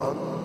Um...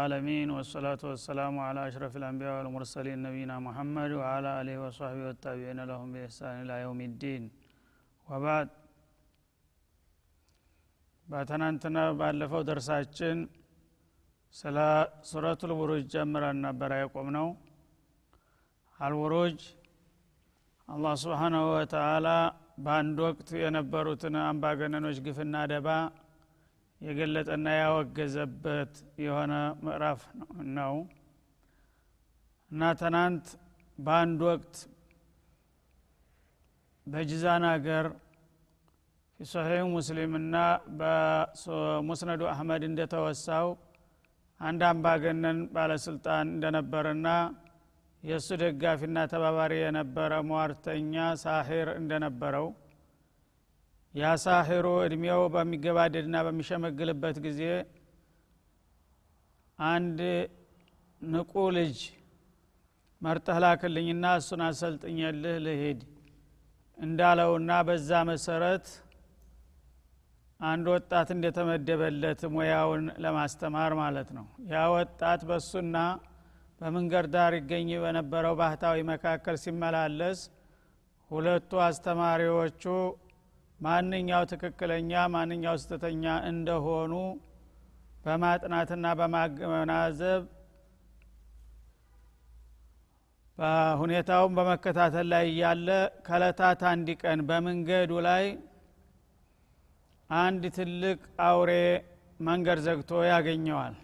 العالمين والصلاة والسلام على أشرف الأنبياء والمرسلين نبينا محمد وعلى آله وصحبه والتابعين لهم بإحسان إلى يوم الدين وبعد በትናንትና ባለፈው ደርሳችን ስለ ሱረቱል ቡሩጅ ጀምረን ነበረ የቆም ነው አልቡሩጅ አላህ ስብሓናሁ ወተአላ በአንድ ወቅት የነበሩትን አምባገነኖች ግፍና ደባ የገለጠና ያወገዘበት የሆነ ምዕራፍ ነው እና ትናንት በአንድ ወቅት በጅዛን ሀገር ፊሶሒህ ሙስሊምና በሙስነዱ አህመድ እንደተወሳው አንድ አምባገነን ባለስልጣን እንደነበረና የእሱ ደጋፊና ተባባሪ የነበረ ሟርተኛ ሳሒር እንደነበረው ያ ሳሒሩ እድሜው በሚገባደድና በሚሸመግልበት ጊዜ አንድ ንቁ ልጅ መርጠህ ላክልኝና እሱን አሰልጥኘልህ ልሂድ እንዳለውና በዛ መሰረት አንድ ወጣት እንደተመደበለት ሙያውን ለማስተማር ማለት ነው። ያ ወጣት በሱና በመንገድ ዳር ይገኝ በነበረው ባህታዊ መካከል ሲመላለስ ሁለቱ አስተማሪዎቹ ማንኛው ትክክለኛ ማንኛው ስተተኛ እንደሆኑ በማጥናትና በማገናዘብ ሁኔታውን በመከታተል ላይ እያለ ከለታት አንድ ቀን በመንገዱ ላይ አንድ ትልቅ አውሬ መንገድ ዘግቶ ያገኘዋል።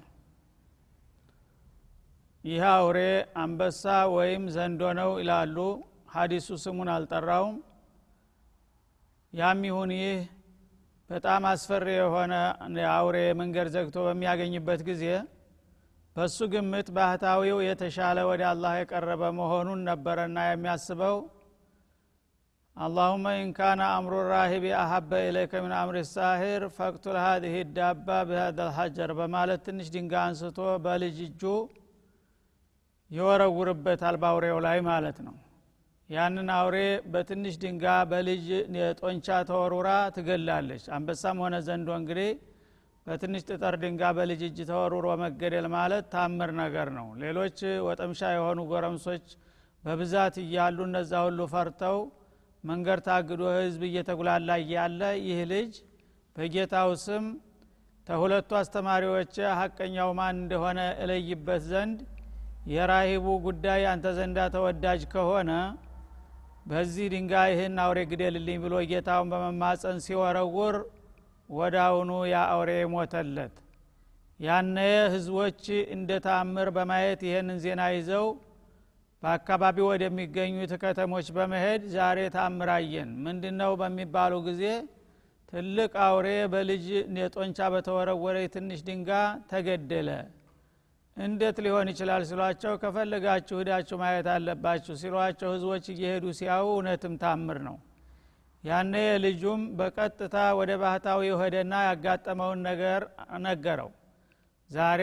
ይህ አውሬ አንበሳ ወይም ዘንዶ ነው ይላሉ። ሀዲሱ ስሙን አልጠራውም ያም ይሁን ይህ በጣም አስፈሪ የሆነ አውሬ መንገድ ዘግቶ በሚያገኝበት ጊዜ በሱ ግምት ባህታዊው የተሻለ ወደ አላህ የቀረበ መሆኑን ነበረና የሚያስበው አላሁመ ኢንካነ አምሩ ራሂቢ አሀበ ኢለይከ ምን አምሪ ሳሂር ፈቅቱል ሀዚህ ዳባ ብሀደ ልሐጀር በማለት ትንሽ ድንጋይ አንስቶ በልጅ እጁ ይወረውርበታል በአውሬው ላይ ማለት ነው ያንን አውሬ በትንሽ ድንጋ በልጅ ጦንቻ ተወርውራ ትገላለች። አንበሳም ሆነ ዘንዶ እንግዲህ በትንሽ ጥጠር ድንጋ በልጅ እጅ ተወርውሮ መገደል ማለት ታምር ነገር ነው። ሌሎች ወጠምሻ የሆኑ ጎረምሶች በብዛት እያሉ እነዛ ሁሉ ፈርተው መንገድ ታግዶ ህዝብ እየተጉላላ እያለ ይህ ልጅ በጌታው ስም ተሁለቱ አስተማሪዎች ሀቀኛው ማን እንደሆነ እለይበት ዘንድ የራሂቡ ጉዳይ አንተ ዘንዳ ተወዳጅ ከሆነ በዚህ ድንጋይ ይህን አውሬ ግደልልኝ ብሎ ጌታውን በመማፀን ሲወረውር አሁኑ ያ አውሬ ሞተለት። ያነ ህዝቦች እንደ ታምር በማየት ይህንን ዜና ይዘው በአካባቢ ወደሚገኙት ከተሞች በመሄድ ዛሬ ታምራየን ምንድ ነው በሚባሉ ጊዜ ትልቅ አውሬ በልጅ የጦንቻ በተወረወረ ትንሽ ድንጋ ተገደለ እንዴት ሊሆን ይችላል ሲሏቸው ከፈለጋችሁ ሂዳችሁ ማየት አለባችሁ ሲሏቸው ህዝቦች እየሄዱ ሲያዩ እውነትም ታምር ነው። ያነ ልጁም በቀጥታ ወደ ባህታዊ ሄደና ያጋጠመውን ነገር ነገረው። ዛሬ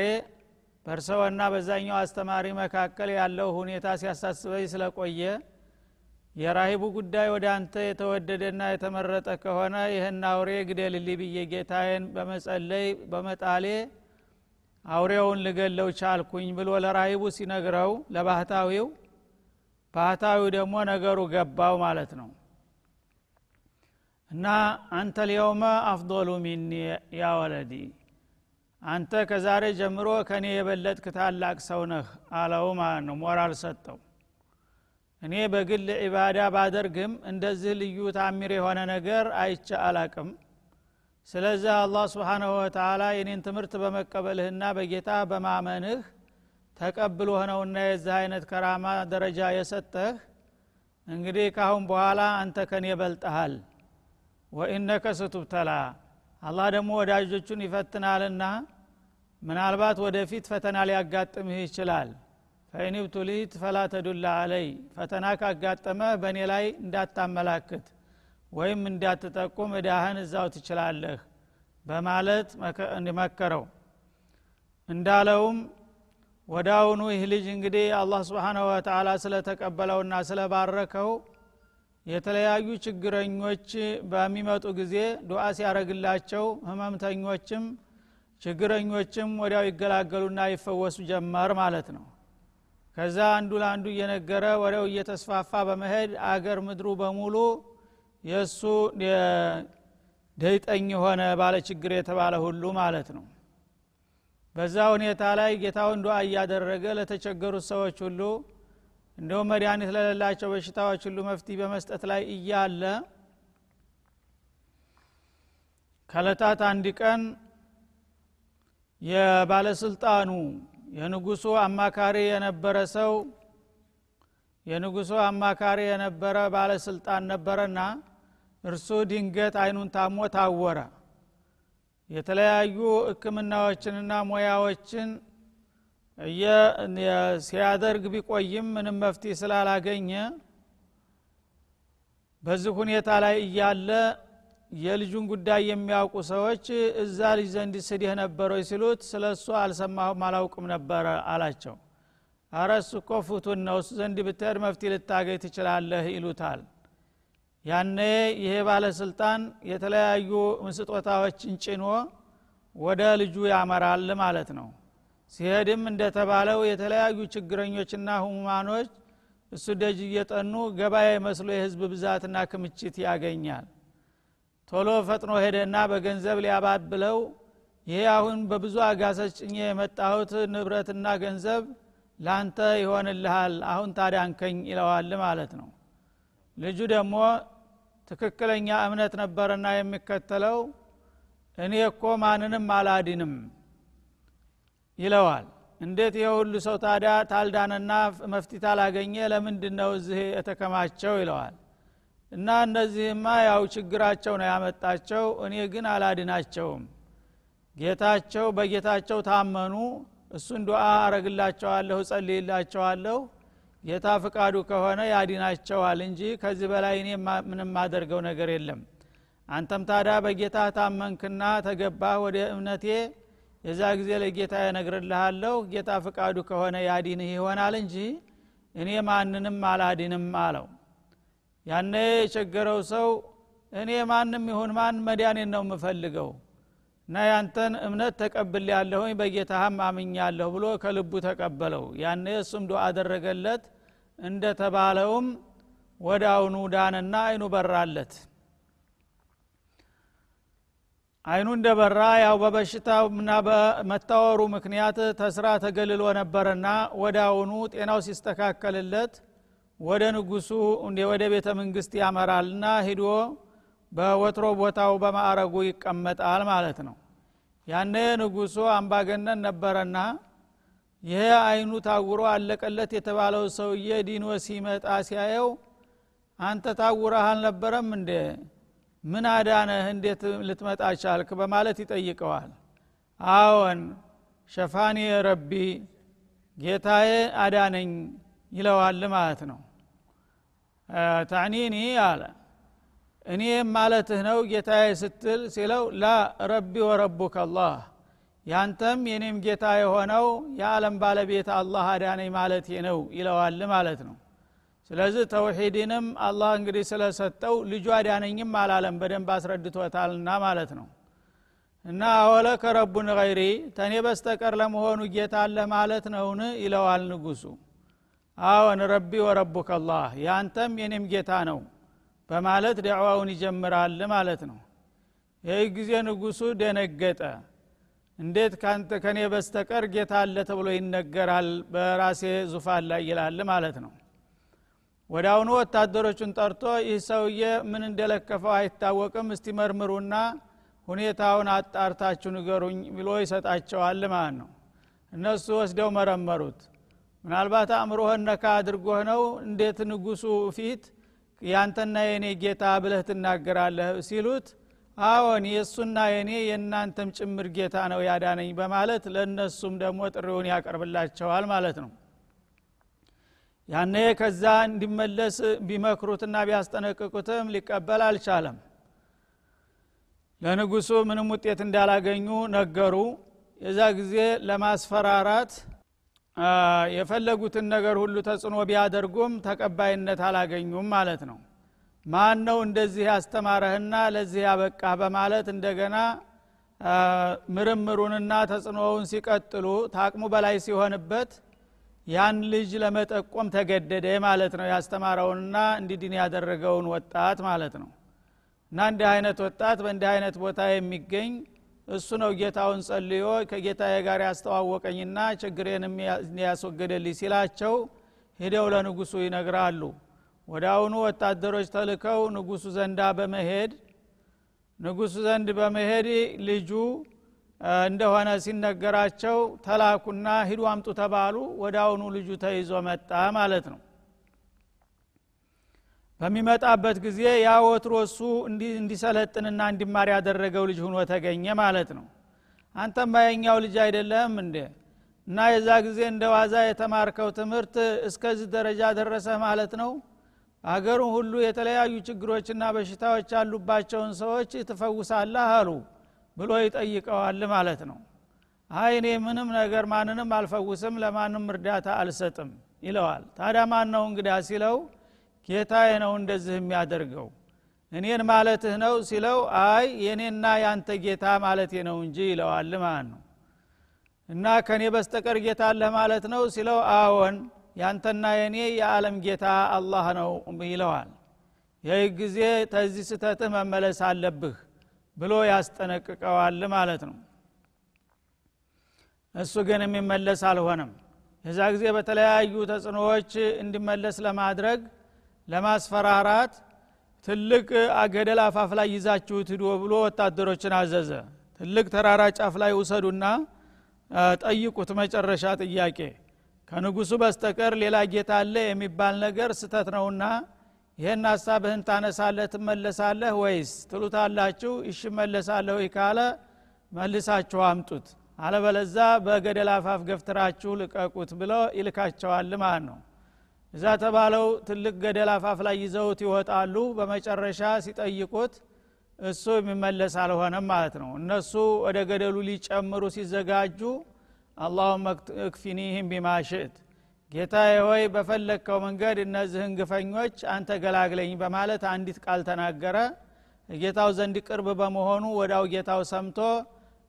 በእርሰወና በዛኛው አስተማሪ መካከል ያለው ሁኔታ ሲያሳስበኝ ስለቆየ የራሂቡ ጉዳይ ወደ አንተ የተወደደና የተመረጠ ከሆነ ይህን አውሬ ግደልልኝ ብዬ ጌታዬን በመጸለይ በመጣሌ አውሬውን ልገለው ቻልኩኝ ብሎ ለራሂቡ ሲነግረው ለባህታዊው ባህታዊው ደግሞ ነገሩ ገባው ማለት ነው። እና አንተ ሊየውመ አፍዶሉ ሚኒ ያ ወለዲ አንተ ከዛሬ ጀምሮ ከእኔ የበለጥክ ታላቅ ሰው ነህ አለው ማለት ነው። ሞራል ሰጠው። እኔ በግል ዒባዳ ባደርግም እንደዚህ ልዩ ታሚር የሆነ ነገር አይቼ አላቅም ስለዚህ አላህ ስብሓናሁ ወተላ የኔን ትምህርት በመቀበልህና በጌታ በማመንህ ተቀብሎ ሆነውና የዚህ አይነት ከራማ ደረጃ የሰጠህ። እንግዲህ ካሁን በኋላ አንተ ከኔ በልጠሃል ወኢነከ ስትብተላ አላህ ደግሞ ወዳጆቹን ይፈትናልና ምናልባት ወደፊት ፈተና ሊያጋጥምህ ይችላል። ፈኢን ፈላ ተዱላ አለይ። ፈተና ካጋጠመህ በእኔ ላይ እንዳታመላክት ወይም እንዳትጠቁም እዳህን እዛው ትችላለህ በማለት መከረው እንዳለውም ወዳውኑ ይህ ልጅ እንግዲህ አላህ ስብሓናሁ ወተላ ስለተቀበለውና ስለባረከው የተለያዩ ችግረኞች በሚመጡ ጊዜ ዱዓ ሲያደረግላቸው ህመምተኞችም ችግረኞችም ወዲያው ይገላገሉና ይፈወሱ ጀመር ማለት ነው። ከዛ አንዱ ለአንዱ እየነገረ ወዲያው እየተስፋፋ በመሄድ አገር ምድሩ በሙሉ የእሱ ደይጠኝ ሆነ ባለ ችግር የተባለ ሁሉ ማለት ነው። በዛ ሁኔታ ላይ ጌታውን ዱዓ እያደረገ ለተቸገሩት ሰዎች ሁሉ እንደውም መድኃኒት ለሌላቸው በሽታዎች ሁሉ መፍትሄ በመስጠት ላይ እያለ ከለታት አንድ ቀን የባለስልጣኑ የንጉሱ አማካሪ የነበረ ሰው የንጉሱ አማካሪ የነበረ ባለስልጣን ነበረና እርሱ ድንገት አይኑን ታሞ ታወረ። የተለያዩ ህክምናዎችንና ሙያዎችን ሲያደርግ ቢቆይም ምንም መፍትሄ ስላላገኘ በዚህ ሁኔታ ላይ እያለ የልጁን ጉዳይ የሚያውቁ ሰዎች እዛ ልጅ ዘንድ ስድህ ነበረው ሲሉት ስለ እሱ አልሰማሁም አላውቅም ነበረ አላቸው። አረ እሱ እኮ ፍቱን ነው እሱ ዘንድ ብትሄድ መፍትሄ ልታገኝ ትችላለህ ይሉታል ያኔ ይሄ ባለስልጣን የተለያዩ ስጦታዎችን ጭኖ ወደ ልጁ ያመራል ማለት ነው። ሲሄድም እንደተባለው የተለያዩ ችግረኞችና ህሙማኖች እሱ ደጅ እየጠኑ ገበያ መስሎ የህዝብ ብዛትና ክምችት ያገኛል። ቶሎ ፈጥኖ ሄደና በገንዘብ ሊያባብለው ይሄ አሁን በብዙ አጋሰች ጭኜ የመጣሁት ንብረትና ገንዘብ ላንተ ይሆንልሃል አሁን ታዳንከኝ ይለዋል ማለት ነው። ልጁ ደግሞ ትክክለኛ እምነት ነበርና የሚከተለው እኔ እኮ ማንንም አላዲንም ይለዋል። እንዴት ይህ ሁሉ ሰው ታዲያ ታልዳንና መፍቲ ታላገኘ ለምንድን ነው እዚህ የተከማቸው? ይለዋል። እና እነዚህማ ያው ችግራቸው ነው ያመጣቸው። እኔ ግን አላድናቸውም። ጌታቸው በጌታቸው ታመኑ። እሱን ዱዓ አረግላቸዋለሁ ጸልይላቸዋለሁ ጌታ ፍቃዱ ከሆነ ያዲናቸዋል እንጂ ከዚህ በላይ እኔ ምንም ማደርገው ነገር የለም። አንተም ታዲያ በጌታ ታመንክና ተገባህ ወደ እምነቴ። የዛ ጊዜ ለጌታ ያነግርልሃለሁ ጌታ ፍቃዱ ከሆነ ያዲንህ ይሆናል እንጂ እኔ ማንንም አላዲንም አለው። ያነ የቸገረው ሰው እኔ ማንም ይሁን ማን መድያኔን ነው የምፈልገው እና ያንተን እምነት ተቀብል ያለሁኝ በጌታህም አምኛለሁ ብሎ ከልቡ ተቀበለው። ያነ እሱም ዱዓ አደረገለት። እንደተባለውም ወደ አሁኑ ዳንና አይኑ በራለት። አይኑ እንደበራ ያው በበሽታውና በመታወሩ ምክንያት ተስራ ተገልሎ ነበረና ወደ አሁኑ ጤናው ሲስተካከልለት ወደ ንጉሱ ወደ ቤተ መንግስት ያመራልና ሂዶ በወትሮ ቦታው በማዕረጉ ይቀመጣል ማለት ነው። ያነ ንጉሱ አምባገነን ነበረና ይሄ አይኑ ታውሮ አለቀለት የተባለው ሰውዬ ዲኖ ሲመጣ ሲያየው አንተ ታውረህ አልነበረም እንዴ? ምን አዳነህ? እንዴት ልትመጣ ቻልክ? በማለት ይጠይቀዋል። አዎን ሸፋኒ ረቢ ጌታዬ አዳነኝ ይለዋል ማለት ነው። ታዕኒኒ አለ እኔ ማለትህ ነው ጌታዬ ስትል ሲለው ላ ረቢ ወረቡክ አላህ ያንተም የኔም ጌታ የሆነው የዓለም ባለቤት አላህ አዳነኝ ማለት ነው ይለዋል ማለት ነው። ስለዚህ ተውሂድንም አላህ እንግዲህ ስለሰጠው ልጁ አዳነኝም አላለም በደንብ አስረድቶታልና ማለት ነው። እና አወለ ከረቡን ገይሪ ተኔ በስተቀር ለመሆኑ ጌታ አለ ማለት ነውን? ይለዋል ንጉሱ። አዎን ረቢ ወረቡክ አላህ ያንተም የኔም ጌታ ነው በማለት ደዕዋውን ይጀምራል ማለት ነው። ይህ ጊዜ ንጉሱ ደነገጠ። እንዴት ካንተ ከኔ በስተቀር ጌታ አለ ተብሎ ይነገራል? በራሴ ዙፋን ላይ ይላል ማለት ነው። ወደ አሁኑ ወታደሮቹን ጠርቶ ይህ ሰውዬ ምን እንደለከፈው አይታወቅም እስቲ መርምሩና ሁኔታውን አጣርታችሁ ንገሩኝ ብሎ ይሰጣቸዋል ማለት ነው። እነሱ ወስደው መረመሩት። ምናልባት አእምሮህን ነካ አድርጎህ ነው? እንዴት ንጉሱ ፊት ያንተና የእኔ ጌታ ብለህ ትናገራለህ ሲሉት አዎን የእሱና የእኔ የእናንተም ጭምር ጌታ ነው ያዳነኝ በማለት ለእነሱም ደግሞ ጥሪውን ያቀርብላቸዋል ማለት ነው። ያኔ ከዛ እንዲመለስ ቢመክሩትና ቢያስጠነቅቁትም ሊቀበል አልቻለም። ለንጉሱ ምንም ውጤት እንዳላገኙ ነገሩ። የዛ ጊዜ ለማስፈራራት የፈለጉትን ነገር ሁሉ ተጽዕኖ ቢያደርጉም ተቀባይነት አላገኙም ማለት ነው። ማን ነው እንደዚህ ያስተማረህና ለዚህ ያበቃህ በማለት እንደገና ምርምሩንና ተጽዕኖውን ሲቀጥሉ ታቅሙ በላይ ሲሆንበት ያን ልጅ ለመጠቆም ተገደደ ማለት ነው። ያስተማረውንና እንዲድን ያደረገውን ወጣት ማለት ነው። እና እንዲህ አይነት ወጣት በእንዲህ አይነት ቦታ የሚገኝ እሱ ነው ጌታውን ጸልዮ ከጌታዬ ጋር ያስተዋወቀኝና ችግሬንም ያስወገደልኝ ሲላቸው ሂደው ለንጉሱ ይነግራሉ። አሁኑ ወታደሮች ተልከው ንጉሱ ዘንዳ በመሄድ ንጉሱ ዘንድ በመሄድ ልጁ እንደሆነ ሲነገራቸው ተላኩና ሂዱ አምጡ ተባሉ። አሁኑ ልጁ ተይዞ መጣ ማለት ነው በሚመጣበት ጊዜ ያ ወትሮ እሱ እንዲሰለጥንና እንዲማር ያደረገው ልጅ ሁኖ ተገኘ ማለት ነው። አንተማ የኛው ልጅ አይደለም እንዴ? እና የዛ ጊዜ እንደ ዋዛ የተማርከው ትምህርት እስከዚህ ደረጃ ደረሰ ማለት ነው? አገሩ ሁሉ የተለያዩ ችግሮችና በሽታዎች ያሉባቸውን ሰዎች ትፈውሳለህ አሉ ብሎ ይጠይቀዋል ማለት ነው። አይ እኔ ምንም ነገር ማንንም አልፈውስም ለማንም እርዳታ አልሰጥም ይለዋል። ታዲያ ማን ነው እንግዳ ሲለው ጌታዬ ነው እንደዚህ የሚያደርገው። እኔን ማለትህ ነው ሲለው አይ የእኔና ያንተ ጌታ ማለቴ ነው እንጂ ይለዋል ማለት ነው። እና ከእኔ በስተቀር ጌታ አለህ ማለት ነው ሲለው አዎን ያንተና የእኔ የዓለም ጌታ አላህ ነው ይለዋል። ይህ ጊዜ ተዚህ ስተትህ መመለስ አለብህ ብሎ ያስጠነቅቀዋል ማለት ነው። እሱ ግን የሚመለስ አልሆነም። የዛ ጊዜ በተለያዩ ተጽዕኖዎች እንዲመለስ ለማድረግ ለማስፈራራት ትልቅ አገደል አፋፍ ላይ ይዛችሁት ሂዶ ብሎ ወታደሮችን አዘዘ። ትልቅ ተራራ ጫፍ ላይ ውሰዱና ጠይቁት መጨረሻ ጥያቄ። ከንጉሱ በስተቀር ሌላ ጌታ አለ የሚባል ነገር ስተት ነውና ይህን ሀሳብህን ታነሳለህ ትመለሳለህ ወይስ? ትሉታላችሁ። እሺ መለሳለሁ ካለ መልሳችሁ አምጡት። አለበለዛ በገደል አፋፍ ገፍትራችሁ ልቀቁት ብለው ይልካቸዋል ማለት ነው እዛ ተባለው ትልቅ ገደል አፋፍ ላይ ይዘውት ይወጣሉ። በመጨረሻ ሲጠይቁት እሱ የሚመለስ አልሆነም ማለት ነው። እነሱ ወደ ገደሉ ሊጨምሩ ሲዘጋጁ አላሁመ እክፊኒህም ቢማሽእት ጌታዬ ሆይ በፈለግከው መንገድ እነዚህን ግፈኞች አንተ ገላግለኝ በማለት አንዲት ቃል ተናገረ። ጌታው ዘንድ ቅርብ በመሆኑ ወዳው ጌታው ሰምቶ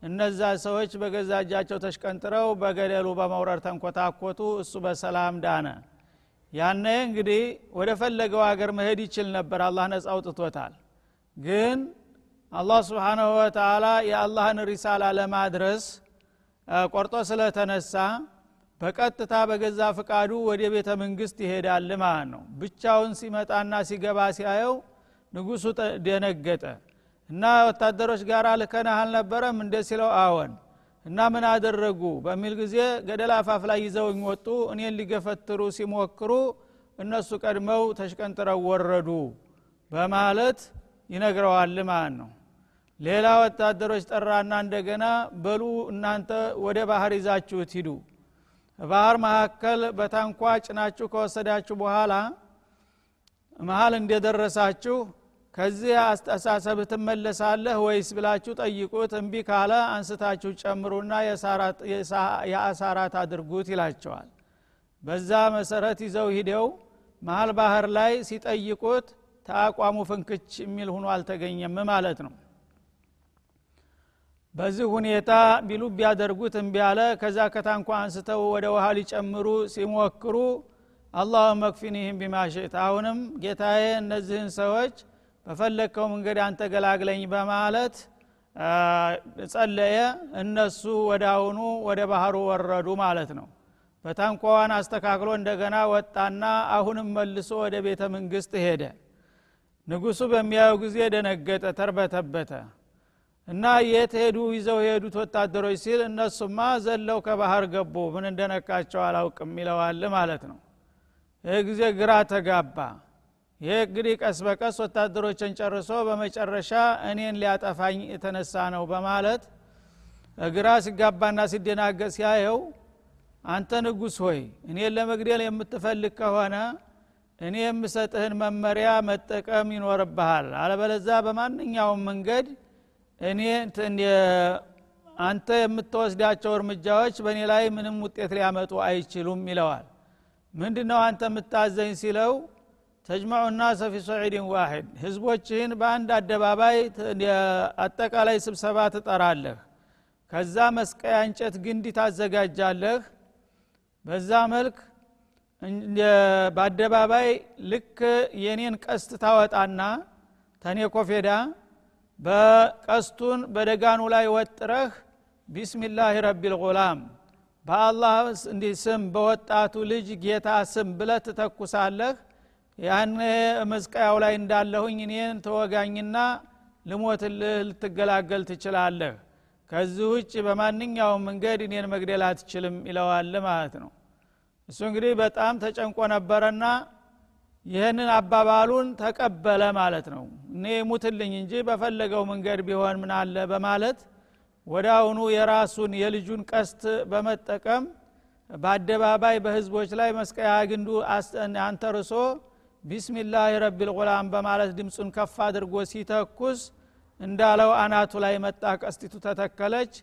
እነዛ ሰዎች በገዛ እጃቸው ተሽቀንጥረው በገደሉ በመውረር ተንኮታኮቱ እሱ በሰላም ዳነ ያነ እንግዲህ ወደ ፈለገው ሀገር መሄድ ይችል ነበር። አላህ ነጻ አውጥቶታል። ግን አላህ ስብሓናሁ ወተላ የአላህን ሪሳላ ለማድረስ ቆርጦ ስለተነሳ በቀጥታ በገዛ ፍቃዱ ወደ ቤተ መንግስት ይሄዳል ማለት ነው። ብቻውን ሲመጣና ሲገባ ሲያየው ንጉሱ ደነገጠ። እና ወታደሮች ጋር ልከናህ አልነበረም እንደ ሲለው አዎን እና ምን አደረጉ? በሚል ጊዜ ገደል አፋፍ ላይ ይዘውኝ ወጡ። እኔን ሊገፈትሩ ሲሞክሩ እነሱ ቀድመው ተሽቀንጥረው ወረዱ በማለት ይነግረዋል ማለት ነው። ሌላ ወታደሮች ጠራና እንደገና በሉ እናንተ ወደ ባህር ይዛችሁት ሂዱ። ባህር መካከል በታንኳ ጭናችሁ ከወሰዳችሁ በኋላ መሀል እንደደረሳችሁ ከዚህ አስተሳሰብ ትመለሳለህ ወይስ ብላችሁ ጠይቁት። እምቢ ካለ አንስታችሁ ጨምሩና የአሳራት አድርጉት ይላቸዋል። በዛ መሰረት ይዘው ሂደው መሀል ባህር ላይ ሲጠይቁት ተአቋሙ ፍንክች የሚል ሁኖ አልተገኘም ማለት ነው። በዚህ ሁኔታ ቢሉ ቢያደርጉት እምቢ አለ። ከዛ ከታንኳ አንስተው ወደ ውሃ ሊጨምሩ ሲሞክሩ አላሁ መክፊኒህም ቢማሽት አሁንም ጌታዬ እነዚህን ሰዎች በፈለግከው መንገድ አንተ ገላግለኝ በማለት ጸለየ። እነሱ ወደ አሁኑ ወደ ባህሩ ወረዱ ማለት ነው። በታንኳዋን አስተካክሎ እንደገና ወጣና አሁንም መልሶ ወደ ቤተ መንግስት ሄደ። ንጉሱ በሚያየው ጊዜ ደነገጠ ተርበተበተ። እና የት ሄዱ? ይዘው የሄዱት ወታደሮች ሲል እነሱማ ዘለው ከባህር ገቡ። ምን እንደነካቸው አላውቅም ይለዋል ማለት ነው። ይህ ጊዜ ግራ ተጋባ ይህ እንግዲህ ቀስ በቀስ ወታደሮችን ጨርሶ በመጨረሻ እኔን ሊያጠፋኝ የተነሳ ነው በማለት ግራ ሲጋባና ሲደናገጥ ሲያየው አንተ ንጉስ ሆይ እኔን ለመግደል የምትፈልግ ከሆነ እኔ የምሰጥህን መመሪያ መጠቀም ይኖርብሃል። አለበለዛ በማንኛውም መንገድ እኔ አንተ የምትወስዳቸው እርምጃዎች በእኔ ላይ ምንም ውጤት ሊያመጡ አይችሉም ይለዋል። ምንድ ነው አንተ የምታዘኝ ሲለው ተጅመዑና ሰፊ ሰዒድን ዋሂድ። ህዝቦችህን በአንድ አደባባይ አጠቃላይ ስብሰባ ትጠራለህ። ከዛ መስቀያ እንጨት ግንድ ታዘጋጃለህ። በዛ መልክ በአደባባይ ልክ የኔን ቀስት ታወጣና ተኔ ኮፌዳ በቀስቱን በደጋኑ ላይ ወጥረህ ቢስሚላህ ረቢልጉላም በአላህ ስም በወጣቱ ልጅ ጌታ ስም ብለ ትተኩሳለህ ያን መስቀያው ላይ እንዳለሁኝ እኔን ተወጋኝና ልሞትልህ ልትገላገል ትችላለህ። ከዚህ ውጭ በማንኛውም መንገድ እኔን መግደል አትችልም ይለዋል ማለት ነው። እሱ እንግዲህ በጣም ተጨንቆ ነበረና ይህንን አባባሉን ተቀበለ ማለት ነው። እኔ ሙትልኝ እንጂ በፈለገው መንገድ ቢሆን ምን አለ በማለት ወደ አሁኑ የራሱን የልጁን ቀስት በመጠቀም በአደባባይ በህዝቦች ላይ መስቀያ ግንዱ አንተርሶ ቢስሚላህ ረቢልጉላም በማለት ድምፁን ከፍ አድርጎ ሲተኩስ እንዳለው አናቱ ላይ መጣ ቀስቲቱ ተተከለች።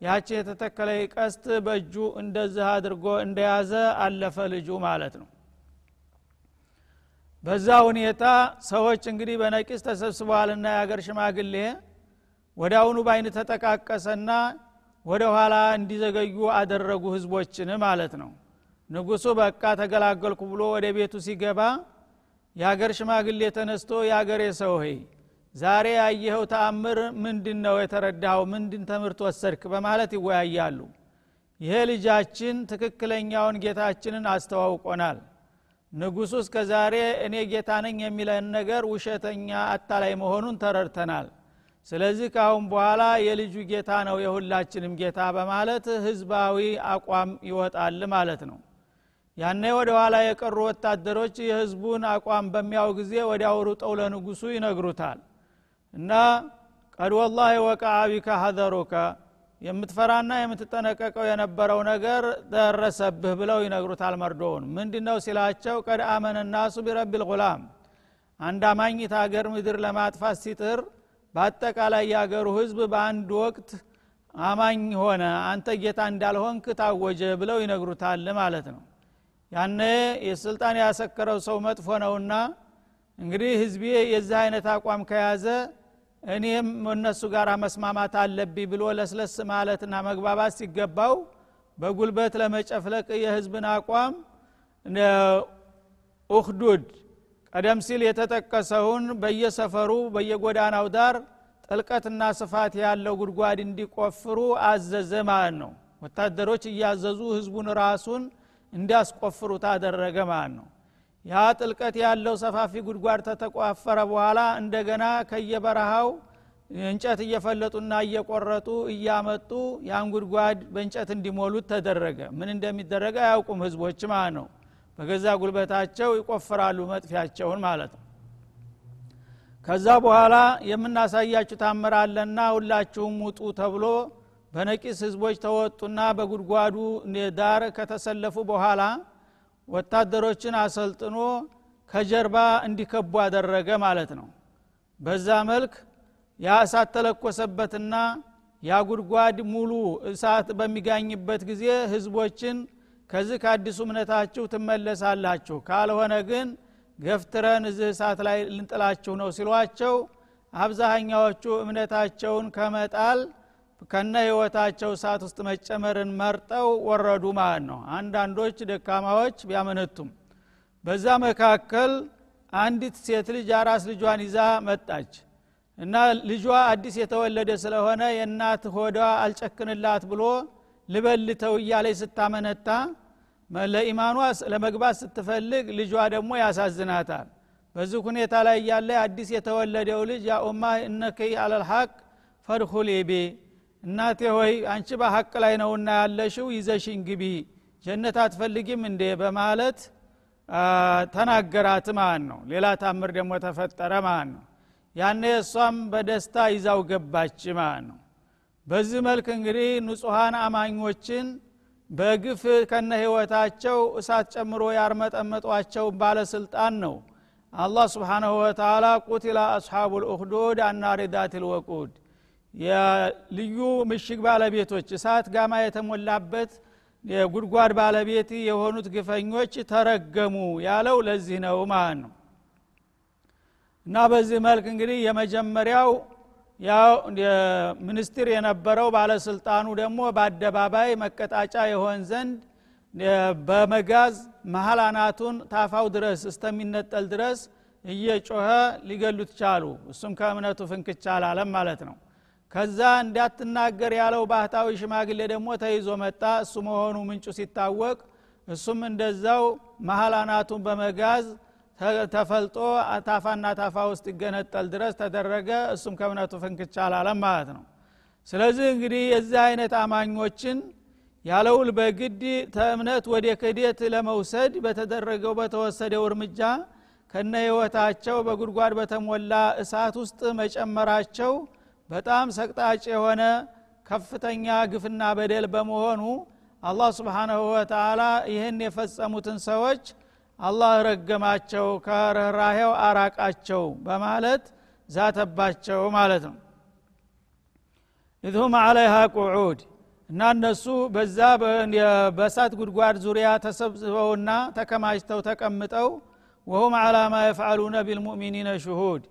ያቺ የተተከለ ቀስት በእጁ እንደዚህ አድርጎ እንደያዘ አለፈ ልጁ ማለት ነው። በዛ ሁኔታ ሰዎች እንግዲህ በነቂስ ተሰብስበዋልና የአገር ሽማግሌ ወደ አሁኑ በአይን ተጠቃቀሰና ወደ ኋላ እንዲዘገዩ አደረጉ ህዝቦችን ማለት ነው። ንጉሱ በቃ ተገላገልኩ ብሎ ወደ ቤቱ ሲገባ የአገር ሽማግሌ ተነስቶ የአገሬ ሰው ሆይ ዛሬ ያየኸው ተአምር ምንድን ነው የተረዳኸው ምንድን ትምህርት ወሰድክ? በማለት ይወያያሉ። ይሄ ልጃችን ትክክለኛውን ጌታችንን አስተዋውቆናል። ንጉሱ እስከ ዛሬ እኔ ጌታ ነኝ የሚለን ነገር ውሸተኛ አታላይ መሆኑን ተረድተናል። ስለዚህ ካአሁን በኋላ የልጁ ጌታ ነው የሁላችንም ጌታ በማለት ህዝባዊ አቋም ይወጣል ማለት ነው ያኔ ወደ ኋላ የቀሩ ወታደሮች የህዝቡን አቋም በሚያው ጊዜ ወደ አውሩጠው ለንጉሱ ይነግሩታል። እና ቀድ ወላሂ ወቃአ ቢከ ሀዘሩከ የምትፈራና የምትጠነቀቀው የነበረው ነገር ደረሰብህ ብለው ይነግሩታል መርዶውን። ምንድ ነው ሲላቸው? ቀድ አመነ ናሱ ቢረቢል ጉላም አንድ አማኝት ሀገር ምድር ለማጥፋት ሲጥር በአጠቃላይ የአገሩ ህዝብ በአንድ ወቅት አማኝ ሆነ አንተ ጌታ እንዳልሆንክ ታወጀ ብለው ይነግሩታል ማለት ነው ያነ የስልጣን ያሰከረው ሰው መጥፎ ነውና እንግዲህ ህዝቤ የዚህ አይነት አቋም ከያዘ እኔም እነሱ ጋር መስማማት አለብኝ ብሎ ለስለስ ማለትና መግባባት ሲገባው በጉልበት ለመጨፍለቅ የህዝብን አቋም ኡክዱድ ቀደም ሲል የተጠቀሰውን በየሰፈሩ በየጎዳናው ዳር ጥልቀትና ስፋት ያለው ጉድጓድ እንዲቆፍሩ አዘዘ ማለት ነው። ወታደሮች እያዘዙ ህዝቡን ራሱን እንዲያስቆፍሩ ታደረገ ማለት ነው ያ ጥልቀት ያለው ሰፋፊ ጉድጓድ ተተቋፈረ በኋላ እንደገና ከየበረሃው እንጨት እየፈለጡና እየቆረጡ እያመጡ ያን ጉድጓድ በእንጨት እንዲሞሉት ተደረገ። ምን እንደሚደረገ አያውቁም ህዝቦች ማለት ነው በገዛ ጉልበታቸው ይቆፍራሉ መጥፊያቸውን ማለት ነው። ከዛ በኋላ የምናሳያችሁ ታምራለና ሁላችሁም ውጡ ተብሎ በነቂስ ህዝቦች ተወጡና በጉድጓዱ ዳር ከተሰለፉ በኋላ ወታደሮችን አሰልጥኖ ከጀርባ እንዲከቡ አደረገ ማለት ነው። በዛ መልክ ያ እሳት ተለኮሰበትና ያ ሙሉ እሳት በሚጋኝበት ጊዜ ህዝቦችን ከዚህ ከአዲሱ እምነታችሁ ትመለሳላችሁ ካልሆነ ግን ገፍትረን እዚህ እሳት ላይ ልንጥላችሁ ነው ሲሏቸው አብዛኛዎቹ እምነታቸውን ከመጣል ከነ ህይወታቸው እሳት ውስጥ መጨመርን መርጠው ወረዱ ማለት ነው። አንዳንዶች ደካማዎች ቢያመነቱም። በዛ መካከል አንዲት ሴት ልጅ አራስ ልጇን ይዛ መጣች እና ልጇ አዲስ የተወለደ ስለሆነ የእናት ሆዷ አልጨክንላት ብሎ ልበልተው እያለች ስታመነታ ለኢማኗ ለመግባት ስትፈልግ ልጇ ደግሞ ያሳዝናታል። በዚህ ሁኔታ ላይ እያለ አዲስ የተወለደው ልጅ ያ ኡማ እነከይ አለልሐቅ ፈድኹል ቤ እናቴ ሆይ አንቺ በሐቅ ላይ ነውና ያለሽው ይዘሽኝ ግቢ። ጀነት አትፈልጊም እንዴ? በማለት ተናገራት ማለት ነው። ሌላ ታምር ደግሞ ተፈጠረ ማለት ነው። ያኔ እሷም በደስታ ይዛው ገባች ማለት ነው። በዚህ መልክ እንግዲህ ንጹሐን አማኞችን በግፍ ከነ ህይወታቸው እሳት ጨምሮ ያርመጠመጧቸው ባለስልጣን ነው። አላህ ስብሓናሁ ወተላ ቁቲላ አስሓቡ ልኡክዱድ አናሪ ዳት ልወቁድ የልዩ ምሽግ ባለቤቶች እሳት ጋማ የተሞላበት የጉድጓድ ባለቤት የሆኑት ግፈኞች ተረገሙ ያለው ለዚህ ነው ማለት ነው። እና በዚህ መልክ እንግዲህ የመጀመሪያው ያው ሚኒስትር የነበረው ባለስልጣኑ ደግሞ በአደባባይ መቀጣጫ የሆን ዘንድ በመጋዝ መሀል አናቱን ታፋው ድረስ እስተሚነጠል ድረስ እየጮኸ ሊገሉት ቻሉ። እሱም ከእምነቱ ፍንክቻ አላለም ማለት ነው ከዛ እንዳትናገር ያለው ባህታዊ ሽማግሌ ደግሞ ተይዞ መጣ። እሱ መሆኑ ምንጩ ሲታወቅ እሱም እንደዛው መሀል አናቱን በመጋዝ ተፈልጦ ታፋና ታፋ ውስጥ ይገነጠል ድረስ ተደረገ። እሱም ከእምነቱ ፍንክቻ አላለም ማለት ነው። ስለዚህ እንግዲህ የዚህ አይነት አማኞችን ያለውል በግድ ተእምነት ወደ ክህደት ለመውሰድ በተደረገው በተወሰደው እርምጃ ከነ ህይወታቸው በጉድጓድ በተሞላ እሳት ውስጥ መጨመራቸው በጣም ሰቅጣጭ የሆነ ከፍተኛ ግፍና በደል በመሆኑ አላህ ስብሓናሁ ወተላ ይህን የፈጸሙትን ሰዎች አላህ ረገማቸው ከርኅራሄው አራቃቸው በማለት ዛተባቸው ማለት ነው። ኢዝሁም አለይሃ ቁዑድ እና እነሱ በዛ በእሳት ጉድጓድ ዙሪያ ተሰብስበውና ተከማችተው ተቀምጠው ወሁም አላ ማ የፍዓሉነ ቢልሙእሚኒነ ሽሁድ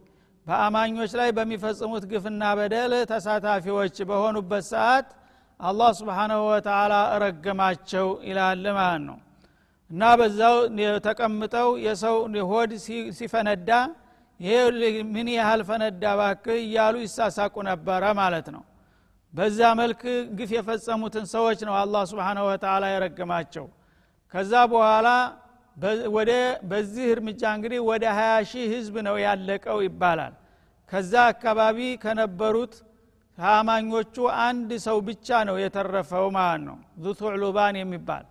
በአማኞች ላይ በሚፈጽሙት ግፍና በደል ተሳታፊዎች በሆኑበት ሰዓት አላህ ስብሓናሁ ወተላ እረገማቸው ይላል ማለት ነው። እና በዛው ተቀምጠው የሰው ሆድ ሲፈነዳ ይሄ ምን ያህል ፈነዳ ባክ እያሉ ይሳሳቁ ነበረ ማለት ነው። በዛ መልክ ግፍ የፈጸሙትን ሰዎች ነው አላህ ስብሓነ ወተላ የረገማቸው። ከዛ በኋላ ወደ በዚህ እርምጃ እንግዲህ ወደ 20 ሺህ ህዝብ ነው ያለቀው ይባላል። ከዛ አካባቢ ከነበሩት ከአማኞቹ አንድ ሰው ብቻ ነው የተረፈው ማለት ነው። ዙቱዕሉባን የሚባል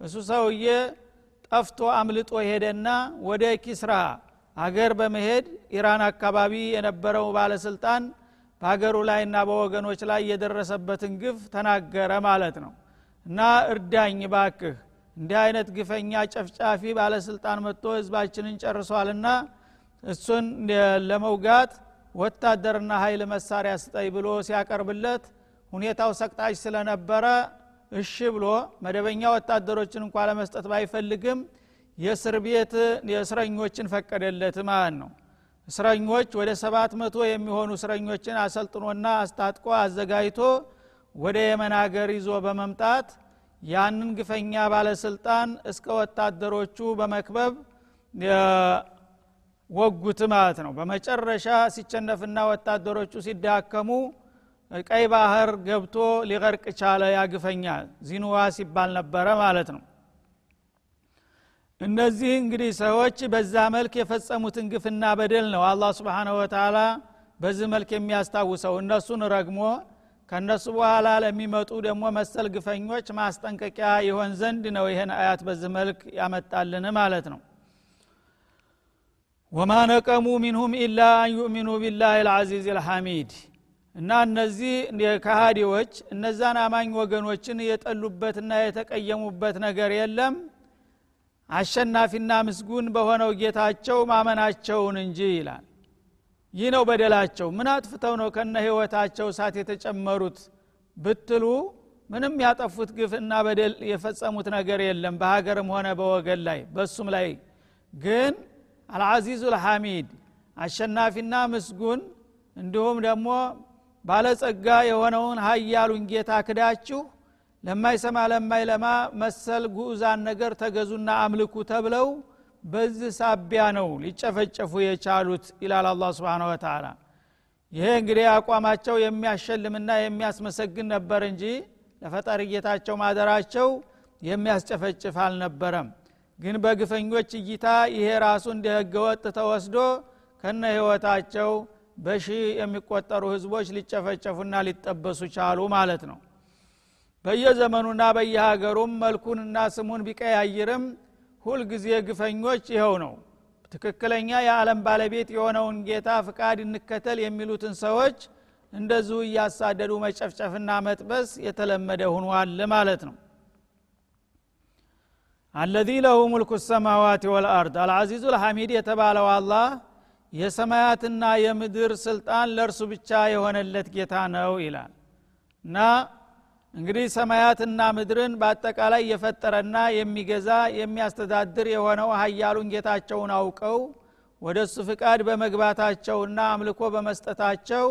እሱ ሰውዬ ጠፍቶ አምልጦ ሄደና ወደ ኪስራ አገር በመሄድ ኢራን አካባቢ የነበረው ባለስልጣን በሀገሩ ላይና በወገኖች ላይ የደረሰበትን ግፍ ተናገረ ማለት ነው። እና እርዳኝ ባክህ እንዲህ አይነት ግፈኛ ጨፍጫፊ ባለስልጣን መጥቶ ህዝባችንን ጨርሷልና እሱን ለመውጋት ወታደርና ኃይል መሳሪያ ስጠይ ብሎ ሲያቀርብለት ሁኔታው ሰቅጣጭ ስለነበረ እሺ ብሎ መደበኛ ወታደሮችን እንኳ ለመስጠት ባይፈልግም የእስር ቤት የእስረኞችን ፈቀደለት ማለት ነው። እስረኞች ወደ ሰባት መቶ የሚሆኑ እስረኞችን አሰልጥኖና አስታጥቆ አዘጋጅቶ ወደ የመን ሀገር ይዞ በመምጣት ያንን ግፈኛ ባለስልጣን እስከ ወታደሮቹ በመክበብ ወጉት ማለት ነው። በመጨረሻ ሲቸነፍና ወታደሮቹ ሲዳከሙ ቀይ ባህር ገብቶ ሊቀርቅ ቻለ ያግፈኛ ዚኑዋ ሲባል ነበረ ማለት ነው። እነዚህ እንግዲህ ሰዎች በዛ መልክ የፈጸሙትን ግፍና በደል ነው አላህ ስብሓንሁ ወተላ በዚህ መልክ የሚያስታውሰው። እነሱን ረግሞ ከእነሱ በኋላ ለሚመጡ ደግሞ መሰል ግፈኞች ማስጠንቀቂያ ይሆን ዘንድ ነው ይህን አያት በዚህ መልክ ያመጣልን ማለት ነው። ወማ ነቀሙ ሚንሁም ኢላ አን ዩእሚኑ ቢላህ ልዓዚዝ ልሐሚድ እና እነዚህ ከሃዲዎች እነዛን አማኝ ወገኖችን የጠሉበትና የተቀየሙበት ነገር የለም። አሸናፊና ምስጉን በሆነው ጌታቸው ማመናቸውን እንጂ ይላል ይህ ነው በደላቸው። ምን አጥፍተው ነው ከነ ህይወታቸው እሳት የተጨመሩት ብትሉ ምንም ያጠፉት ግፍና በደል የፈጸሙት ነገር የለም በሀገርም ሆነ በወገን ላይ በሱም ላይ። ግን አልዓዚዙ ልሐሚድ አሸናፊና ምስጉን እንዲሁም ደግሞ ባለጸጋ የሆነውን ሀያሉን ጌታ ክዳችሁ ለማይሰማ ለማይለማ መሰል ጉዛን ነገር ተገዙና አምልኩ ተብለው በዚህ ሳቢያ ነው ሊጨፈጨፉ የቻሉት ይላል አላ ስብን ወተላ ይሄ እንግዲህ አቋማቸው የሚያሸልምና የሚያስመሰግን ነበር እንጂ ለፈጣሪ ጌታቸው ማደራቸው የሚያስጨፈጭፍ አልነበረም። ግን በግፈኞች እይታ ይሄ ራሱ እንደ ህገወጥ ተወስዶ ከነ ህይወታቸው በሺ የሚቆጠሩ ህዝቦች ሊጨፈጨፉና ሊጠበሱ ቻሉ ማለት ነው። በየዘመኑና በየሀገሩም መልኩንና ስሙን ቢቀያይርም ሁልጊዜ ግፈኞች ይኸው ነው። ትክክለኛ የዓለም ባለቤት የሆነውን ጌታ ፍቃድ እንከተል የሚሉትን ሰዎች እንደዚሁ እያሳደዱ መጨፍጨፍና መጥበስ የተለመደ ሁኗል ማለት ነው። አለዚ ለሁ ሙልኩ ሰማዋት ወልአርድ። አልዓዚዙ ልሐሚድ የተባለው አላህ የሰማያትና የምድር ስልጣን ለእርሱ ብቻ የሆነለት ጌታ ነው ይላል። እና እንግዲህ ሰማያትና ምድርን በአጠቃላይ የፈጠረና የሚገዛ የሚያስተዳድር የሆነው ሀያሉን ጌታቸውን አውቀው ወደ እሱ ፍቃድ በመግባታቸውና አምልኮ በመስጠታቸው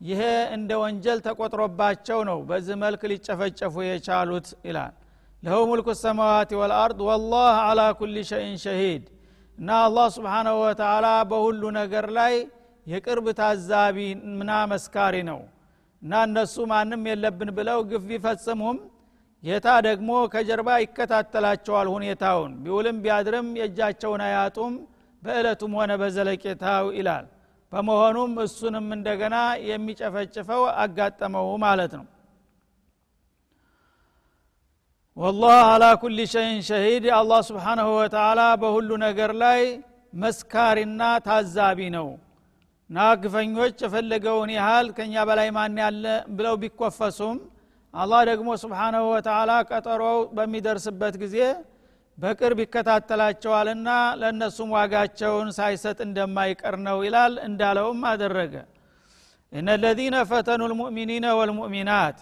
ይሄ እንደ ወንጀል ተቆጥሮባቸው ነው በዚህ መልክ ሊጨፈጨፉ የቻሉት ይላል። ለሁ ሙልኩ ሰማዋት ወልአርድ ወላህ አላ ኩል ሸይን ሸሂድ እና አላህ ስብሓናሁ ወተላ በሁሉ ነገር ላይ የቅርብ ታዛቢ ምና መስካሪ ነው እና እነሱ ማንም የለብን ብለው ግፍ ቢፈጽሙም ጌታ ደግሞ ከጀርባ ይከታተላቸዋል ሁኔታውን። ቢውልም ቢያድርም የእጃቸውን አያጡም በእለቱም ሆነ በዘለቄታው ይላል። በመሆኑም እሱንም እንደገና የሚጨፈጭፈው አጋጠመው ማለት ነው። ወላህ አላ ኩል ሸይን ሸሂድ። አላህ ስብሓናሁ ወተላ በሁሉ ነገር ላይ መስካሪና ታዛቢ ነው እና ግፈኞች የፈለገውን ያህል ከኛ በላይ ማን ያለ ብለው ቢኮፈሱም አላህ ደግሞ ስብሓናሁ ወተላ ቀጠሮው በሚደርስበት ጊዜ በቅርብ ይከታተላቸዋልና ለእነሱም ዋጋቸውን ሳይሰጥ እንደማይቀር ነው ይላል። እንዳለውም አደረገ። እነ ለዚነ ፈተኑ ልሙእሚኒነ ወልሙእሚናት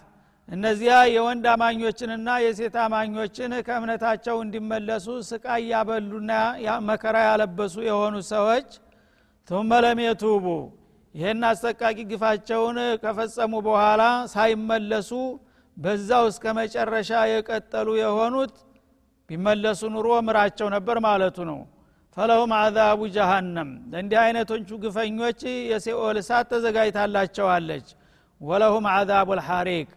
እነዚያ የወንድ አማኞችንና የሴት አማኞችን ከእምነታቸው እንዲመለሱ ስቃይ ያበሉና መከራ ያለበሱ የሆኑ ሰዎች ቱመ ለም የቱቡ ይህን አሰቃቂ ግፋቸውን ከፈጸሙ በኋላ ሳይመለሱ በዛው እስከ መጨረሻ የቀጠሉ የሆኑት ቢመለሱ ኑሮ ምራቸው ነበር ማለቱ ነው። ፈለሁም አዛቡ ጀሃነም። ለእንዲህ አይነቶቹ ግፈኞች የሲኦል እሳት ተዘጋጅታላቸዋለች። ወለሁም አዛቡ ልሐሪቅ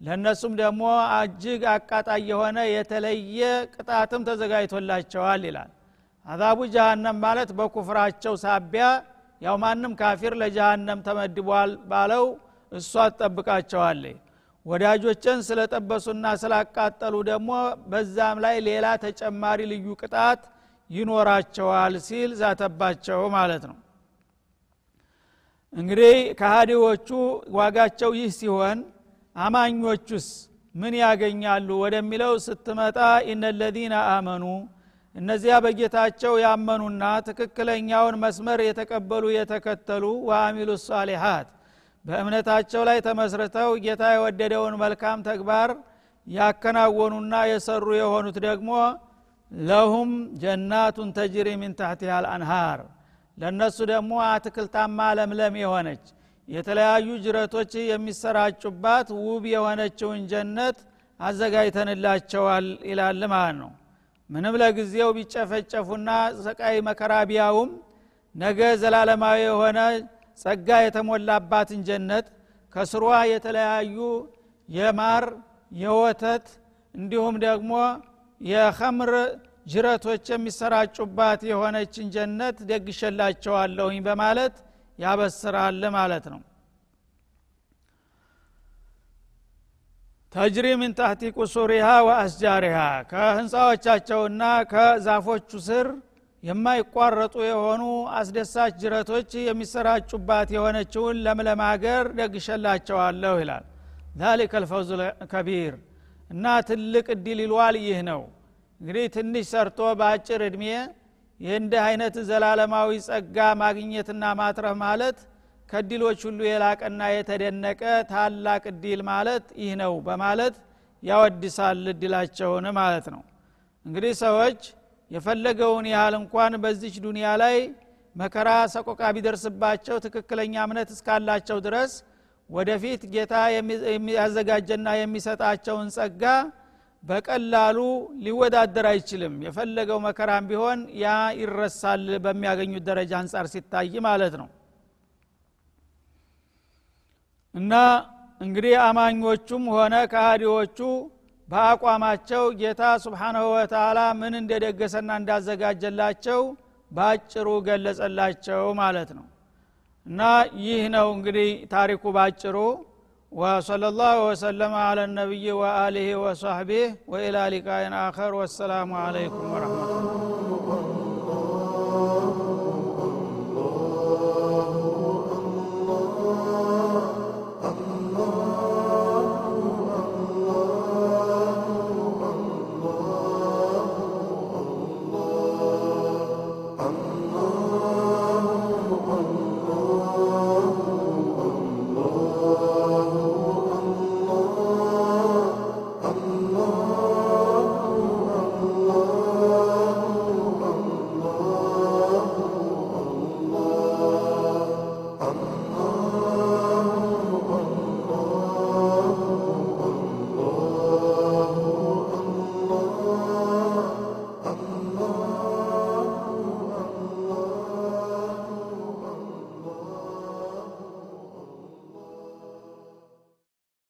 ለእነሱም ደግሞ እጅግ አቃጣይ የሆነ የተለየ ቅጣትም ተዘጋጅቶላቸዋል ይላል አዛቡ ጀሃነም ማለት በኩፍራቸው ሳቢያ ያው ማንም ካፊር ለጀሃነም ተመድቧል ባለው እሷ ትጠብቃቸዋለች። ወዳጆችን ስለጠበሱና ስላቃጠሉ ደግሞ በዛም ላይ ሌላ ተጨማሪ ልዩ ቅጣት ይኖራቸዋል ሲል ዛተባቸው ማለት ነው። እንግዲህ ከሃዲዎቹ ዋጋቸው ይህ ሲሆን አማኞቹስ ምን ያገኛሉ ወደሚለው ስትመጣ ኢነለዚነ አመኑ እነዚያ በጌታቸው ያመኑና ትክክለኛውን መስመር የተቀበሉ የተከተሉ ወአሚሉ ሳሊሓት በእምነታቸው ላይ ተመስርተው ጌታ የወደደውን መልካም ተግባር ያከናወኑና የሰሩ የሆኑት ደግሞ ለሁም ጀናቱን ተጅሪ ሚን ታሕቲሃ አልአንሃር። ለእነሱ ደግሞ አትክልታማ ለምለም የሆነች የተለያዩ ጅረቶች የሚሰራጩባት ውብ የሆነችውን ጀነት አዘጋጅተንላቸዋል ይላል ማለት ነው ምንም ለጊዜው ቢጨፈጨፉና ሰቃይ መከራ ቢያውም ነገ ዘላለማዊ የሆነ ጸጋ የተሞላባትን ጀነት ከስሯ የተለያዩ የማር የወተት እንዲሁም ደግሞ የኸምር ጅረቶች የሚሰራጩባት የሆነችን ጀነት ደግሸላቸዋለሁኝ በማለት ያበስራል ማለት ነው ተጅሪ ምን ታህቲ ቁሱሪሃ ወአስጃሪሃ ከህንፃዎቻቸውና ከዛፎቹ ስር የማይቋረጡ የሆኑ አስደሳች ጅረቶች የሚሰራጩባት የሆነችውን ለምለም ሀገር ደግሸላቸዋለሁ ይላል። ዛሊከ ልፈውዝ ከቢር። እና ትልቅ እድል ይሏል ይህ ነው። እንግዲህ ትንሽ ሰርቶ በአጭር እድሜ የእንዲህ አይነት ዘላለማዊ ጸጋ ማግኘትና ማትረፍ ማለት ከድሎች ሁሉ የላቀና የተደነቀ ታላቅ እድል ማለት ይህ ነው በማለት ያወድሳል እድላቸውን ማለት ነው። እንግዲህ ሰዎች የፈለገውን ያህል እንኳን በዚች ዱንያ ላይ መከራ ሰቆቃ ቢደርስባቸው ትክክለኛ እምነት እስካላቸው ድረስ ወደፊት ጌታ የሚያዘጋጀና የሚሰጣቸውን ጸጋ በቀላሉ ሊወዳደር አይችልም። የፈለገው መከራም ቢሆን ያ ይረሳል በሚያገኙት ደረጃ አንጻር ሲታይ ማለት ነው እና እንግዲህ አማኞቹም ሆነ ከሃዲዎቹ በአቋማቸው ጌታ ስብሓናሁ ወተላ ምን እንደደገሰና እንዳዘጋጀላቸው በአጭሩ ገለጸላቸው ማለት ነው እና ይህ ነው እንግዲህ ታሪኩ ባጭሩ وصلى الله وسلم على النبي وآله وصحبه وإلى لقاء آخر والسلام عليكم ورحمة الله